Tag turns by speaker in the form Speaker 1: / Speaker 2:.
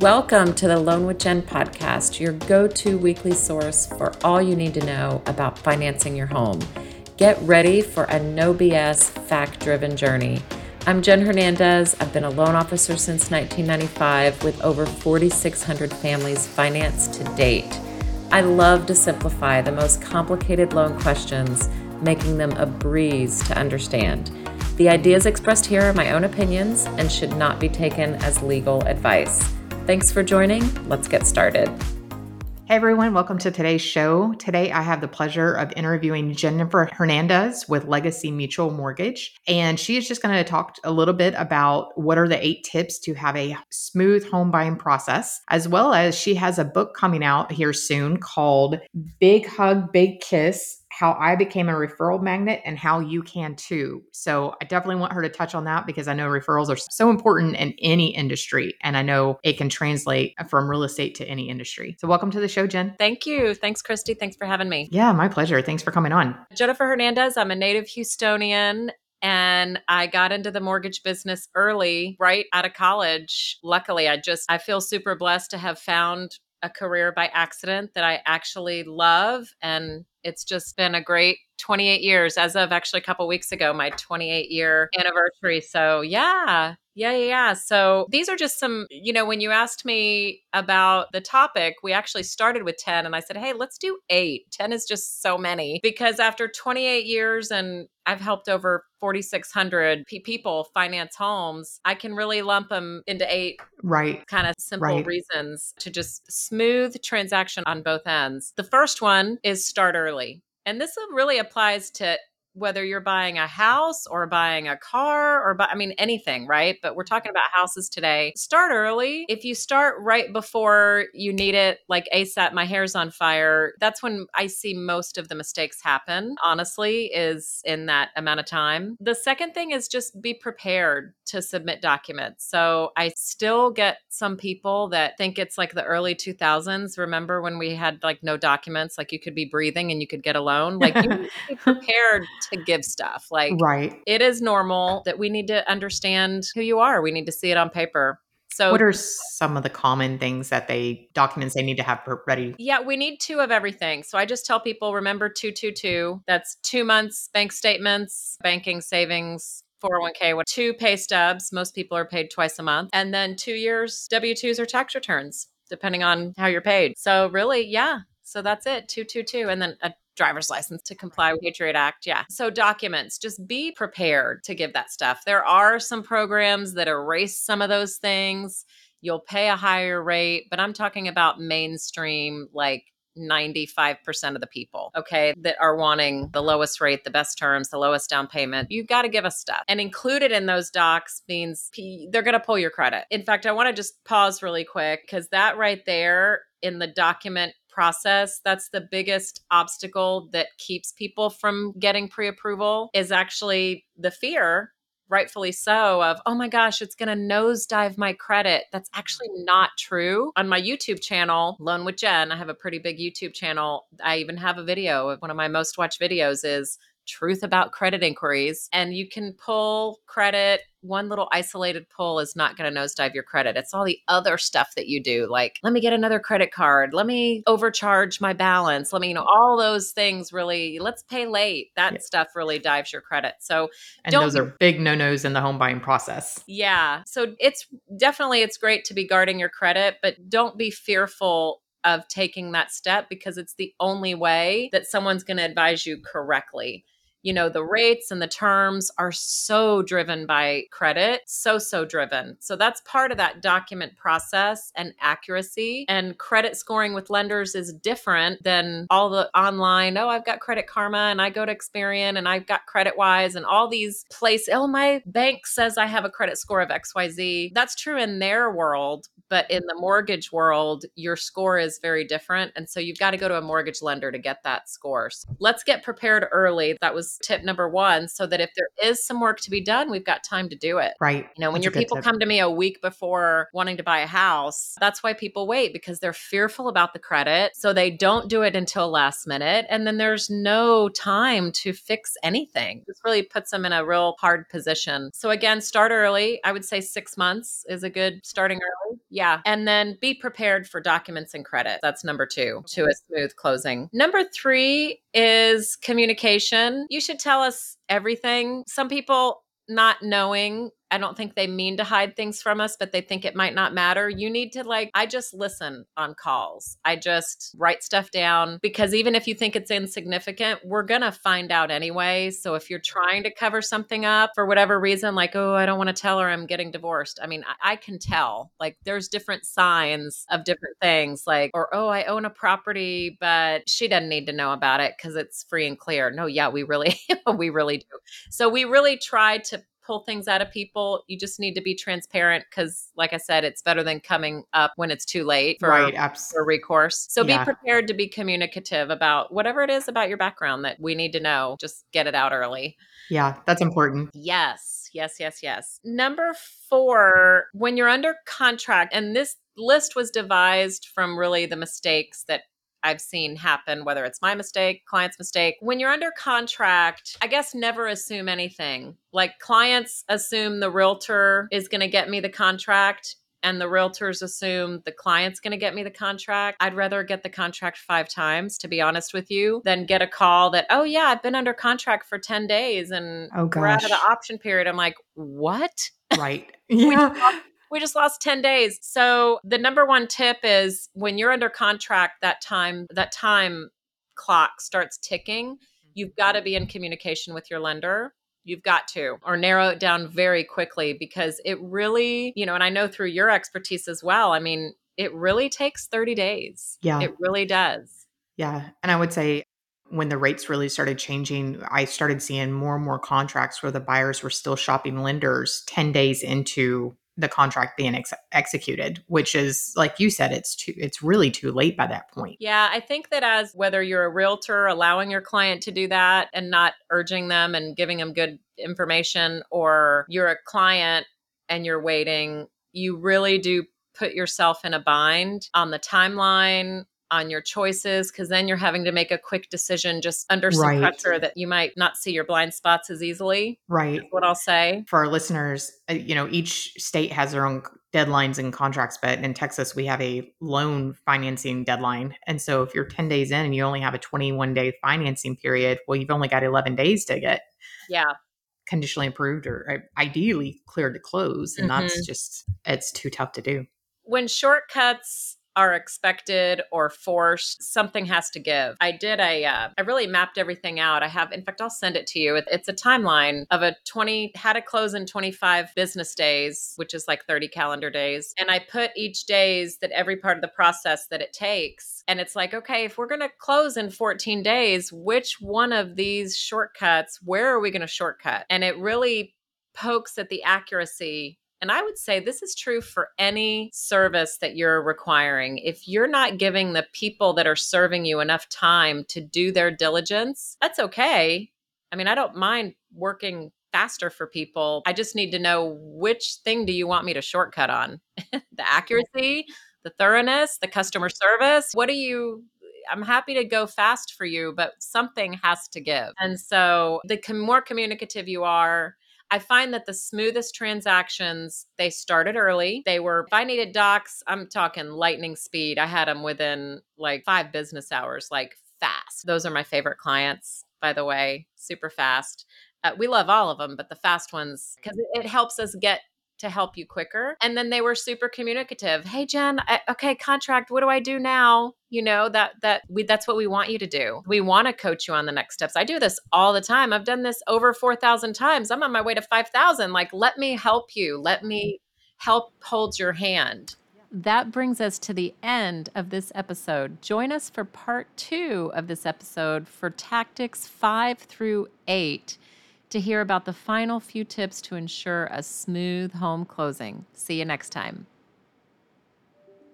Speaker 1: Welcome to the Loan with Jen podcast, your go to weekly source for all you need to know about financing your home. Get ready for a no BS, fact driven journey. I'm Jen Hernandez. I've been a loan officer since 1995 with over 4,600 families financed to date. I love to simplify the most complicated loan questions, making them a breeze to understand. The ideas expressed here are my own opinions and should not be taken as legal advice. Thanks for joining. Let's get started.
Speaker 2: Hey everyone, welcome to today's show. Today I have the pleasure of interviewing Jennifer Hernandez with Legacy Mutual Mortgage. And she is just going to talk a little bit about what are the eight tips to have a smooth home buying process, as well as she has a book coming out here soon called Big Hug, Big Kiss how I became a referral magnet and how you can too. So I definitely want her to touch on that because I know referrals are so important in any industry. And I know it can translate from real estate to any industry. So welcome to the show, Jen.
Speaker 1: Thank you. Thanks, Kristi. Thanks for having me.
Speaker 2: Yeah, my pleasure. Thanks for coming on.
Speaker 1: Jennifer Hernandez. I'm a native Houstonian and I got into the mortgage business early, right out of college. Luckily, I just I feel super blessed to have found a career by accident that I actually love and it's just been a great 28 years as of actually a couple weeks ago my 28 year anniversary so yeah yeah, yeah, yeah. So these are just some, you know, when you asked me about the topic, we actually started with 10 and I said, hey, let's do eight. 10 is just so many because after 28 years and I've helped over 4,600 people finance homes. I can really lump them into eight
Speaker 2: right
Speaker 1: kind of simple right. reasons to just smooth transaction on both ends. The first one is start early. And this really applies to whether you're buying a house or buying a car or buy, I mean anything, right? But we're talking about houses today. Start early. If you start right before you need it, like ASAP, my hair's on fire, that's when I see most of the mistakes happen, honestly, is in that amount of time. The second thing is just be prepared to submit documents. So I still get some people that think it's like the early 2000s. Remember when we had like no documents, like you could be breathing and you could get a loan? Like you be prepared to give stuff. Like,
Speaker 2: right.
Speaker 1: It is normal that we need to understand who you are. We need to see it on paper. So,
Speaker 2: what are some of the common things that they documents they need to have ready?
Speaker 1: Yeah, we need two of everything. So, I just tell people remember 222. That's two months bank statements, banking, savings, 401k with two pay stubs. Most people are paid twice a month. And then two years W 2s or tax returns, depending on how you're paid. So, really, yeah. So that's it 222. And then a driver's license to comply with Patriot Act. Yeah. So documents, just be prepared to give that stuff. There are some programs that erase some of those things. You'll pay a higher rate, but I'm talking about mainstream like 95% of the people, okay, that are wanting the lowest rate, the best terms, the lowest down payment. You've got to give us stuff. And included in those docs means they're going to pull your credit. In fact, I want to just pause really quick because that right there in the document process that's the biggest obstacle that keeps people from getting pre-approval is actually the fear rightfully so of oh my gosh it's going to nosedive my credit. That's actually not true. On my youtube channel loan with jen i have a pretty big youtube channel. I even have a video. One of my most watched videos is truth about credit inquiries and you can pull credit one little isolated pull is not going to nosedive your credit. It's all the other stuff that you do like let me get another credit card. Let me overcharge my balance. Let me you know all those things really let's pay late. That yeah. stuff really dives your credit. So
Speaker 2: and those are big no-nos in the home buying process.
Speaker 1: Yeah. So it's definitely it's great to be guarding your credit but don't be fearful of taking that step because it's the only way that someone's going to advise you correctly you know the rates and the terms are so driven by credit so so driven. So that's part of that document process and accuracy. And credit scoring with lenders is different than all the online oh i've got credit karma and i go to experian and i've got credit wise and all these places oh my bank says i have a credit score of xyz that's true in their world but in the mortgage world your score is very different and so you've got to go to a mortgage lender to get that score so let's get prepared early that was tip number one so that if there is some work to be done, we've got time to do it.
Speaker 2: Right.
Speaker 1: You know, when that's your people tip. come to me a week before wanting to buy a house, that's why people wait because they're fearful about the credit. So they don't do it until last minute. And then there's no time to fix anything. This really puts them in a real hard position. So again, start early. I would say six months is a good starting early Yeah. And then be prepared for documents and credit. That's number two to a smooth closing. Number three is communication. You should tell us everything. Some people not knowing I don't think they mean to hide things from us, but they think it might not matter. You need to, like, I just listen on calls. I just write stuff down because even if you think it's insignificant, we're going to find out anyway. So if you're trying to cover something up for whatever reason, like, oh, I don't want to tell her I'm getting divorced, I mean, I, I can tell. Like, there's different signs of different things, like, or, oh, I own a property, but she doesn't need to know about it because it's free and clear. No, yeah, we really, we really do. So we really try to pull things out of people. You just need to be transparent because, like I said, it's better than coming up when it's too late for,
Speaker 2: right,
Speaker 1: for recourse. So
Speaker 2: Yeah.
Speaker 1: be prepared to be communicative about whatever it is about your background that we need to know. Just get it out early.
Speaker 2: Yeah, that's important.
Speaker 1: Yes, yes, yes, yes. Number four, when you're under contract, and this list was devised from really the mistakes that I've seen happen, whether it's my mistake, client's mistake. When you're under contract, I guess never assume anything. Like clients assume the realtor is going to get me the contract. And the realtors assume the client's going to get me the contract. I'd rather get the contract five times, to be honest with you, than get a call that, oh, yeah, I've been under contract for 10 days and
Speaker 2: Oh,
Speaker 1: we're out of the option period. I'm like, what?
Speaker 2: Right. Yeah.
Speaker 1: We just lost 10 days. So the number one tip is when you're under contract, that time, that time clock starts ticking. Mm-hmm. You've got to be in communication with your lender. You've got to, or narrow it down very quickly because it really, you know, and I know through your expertise as well. I mean, it really takes 30 days.
Speaker 2: Yeah.
Speaker 1: It really does.
Speaker 2: Yeah. And I would say when the rates really started changing, I started seeing more and more contracts where the buyers were still shopping lenders 10 days into the contract being ex- executed, which is like you said, it's too, it's really too late by that point.
Speaker 1: Yeah, I think that as whether you're a realtor allowing your client to do that and not urging them and giving them good information, or you're a client and you're waiting, you really do put yourself in a bind on the timeline. On your choices, because then you're having to make a quick decision just under some
Speaker 2: Right.
Speaker 1: pressure that you might not see your blind spots as easily.
Speaker 2: Right.
Speaker 1: What I'll say.
Speaker 2: For our listeners, uh, you know, each state has their own deadlines and contracts, but in Texas, we have a loan financing deadline. And so if you're 10 days in and you only have a 21 day financing period, well, you've only got 11 days to get
Speaker 1: Yeah.
Speaker 2: conditionally approved or uh, ideally cleared to close. And that's just, it's too tough to do.
Speaker 1: when shortcuts are expected or forced, something has to give. I did a, uh, I really mapped everything out. I have, in fact, I'll send it to you. It's a timeline of a 20, how to close in 25 business days, which is like 30 calendar days. And I put each days that every part of the process that it takes. And it's like, okay, if we're going to close in 14 days, which one of these shortcuts, where are we going to shortcut? And it really pokes at the accuracy and I would say this is true for any service that you're requiring. If you're not giving the people that are serving you enough time to do their diligence, that's okay. I mean, I don't mind working faster for people. I just need to know which thing do you want me to shortcut on? the accuracy, the thoroughness, the customer service. What do you I'm happy to go fast for you, but something has to give. And so the com- more communicative you are, I find that the smoothest transactions, they started early. They were, if I needed docs, I'm talking lightning speed. I had them within like five business hours, like fast. Those are my favorite clients, by the way, super fast. Uh, we love all of them, but the fast ones, because it, it helps us get to help you quicker. And then they were super communicative. Hey Jen, I, okay, contract, what do I do now? You know, that that we that's what we want you to do. We want to coach you on the next steps. I do this all the time. I've done this over 4,000 times. I'm on my way to 5,000. Like let me help you. Let me help hold your hand. That brings us to the end of this episode. Join us for part 2 of this episode for tactics 5 through 8 to hear about the final few tips to ensure a smooth home closing. See you next time.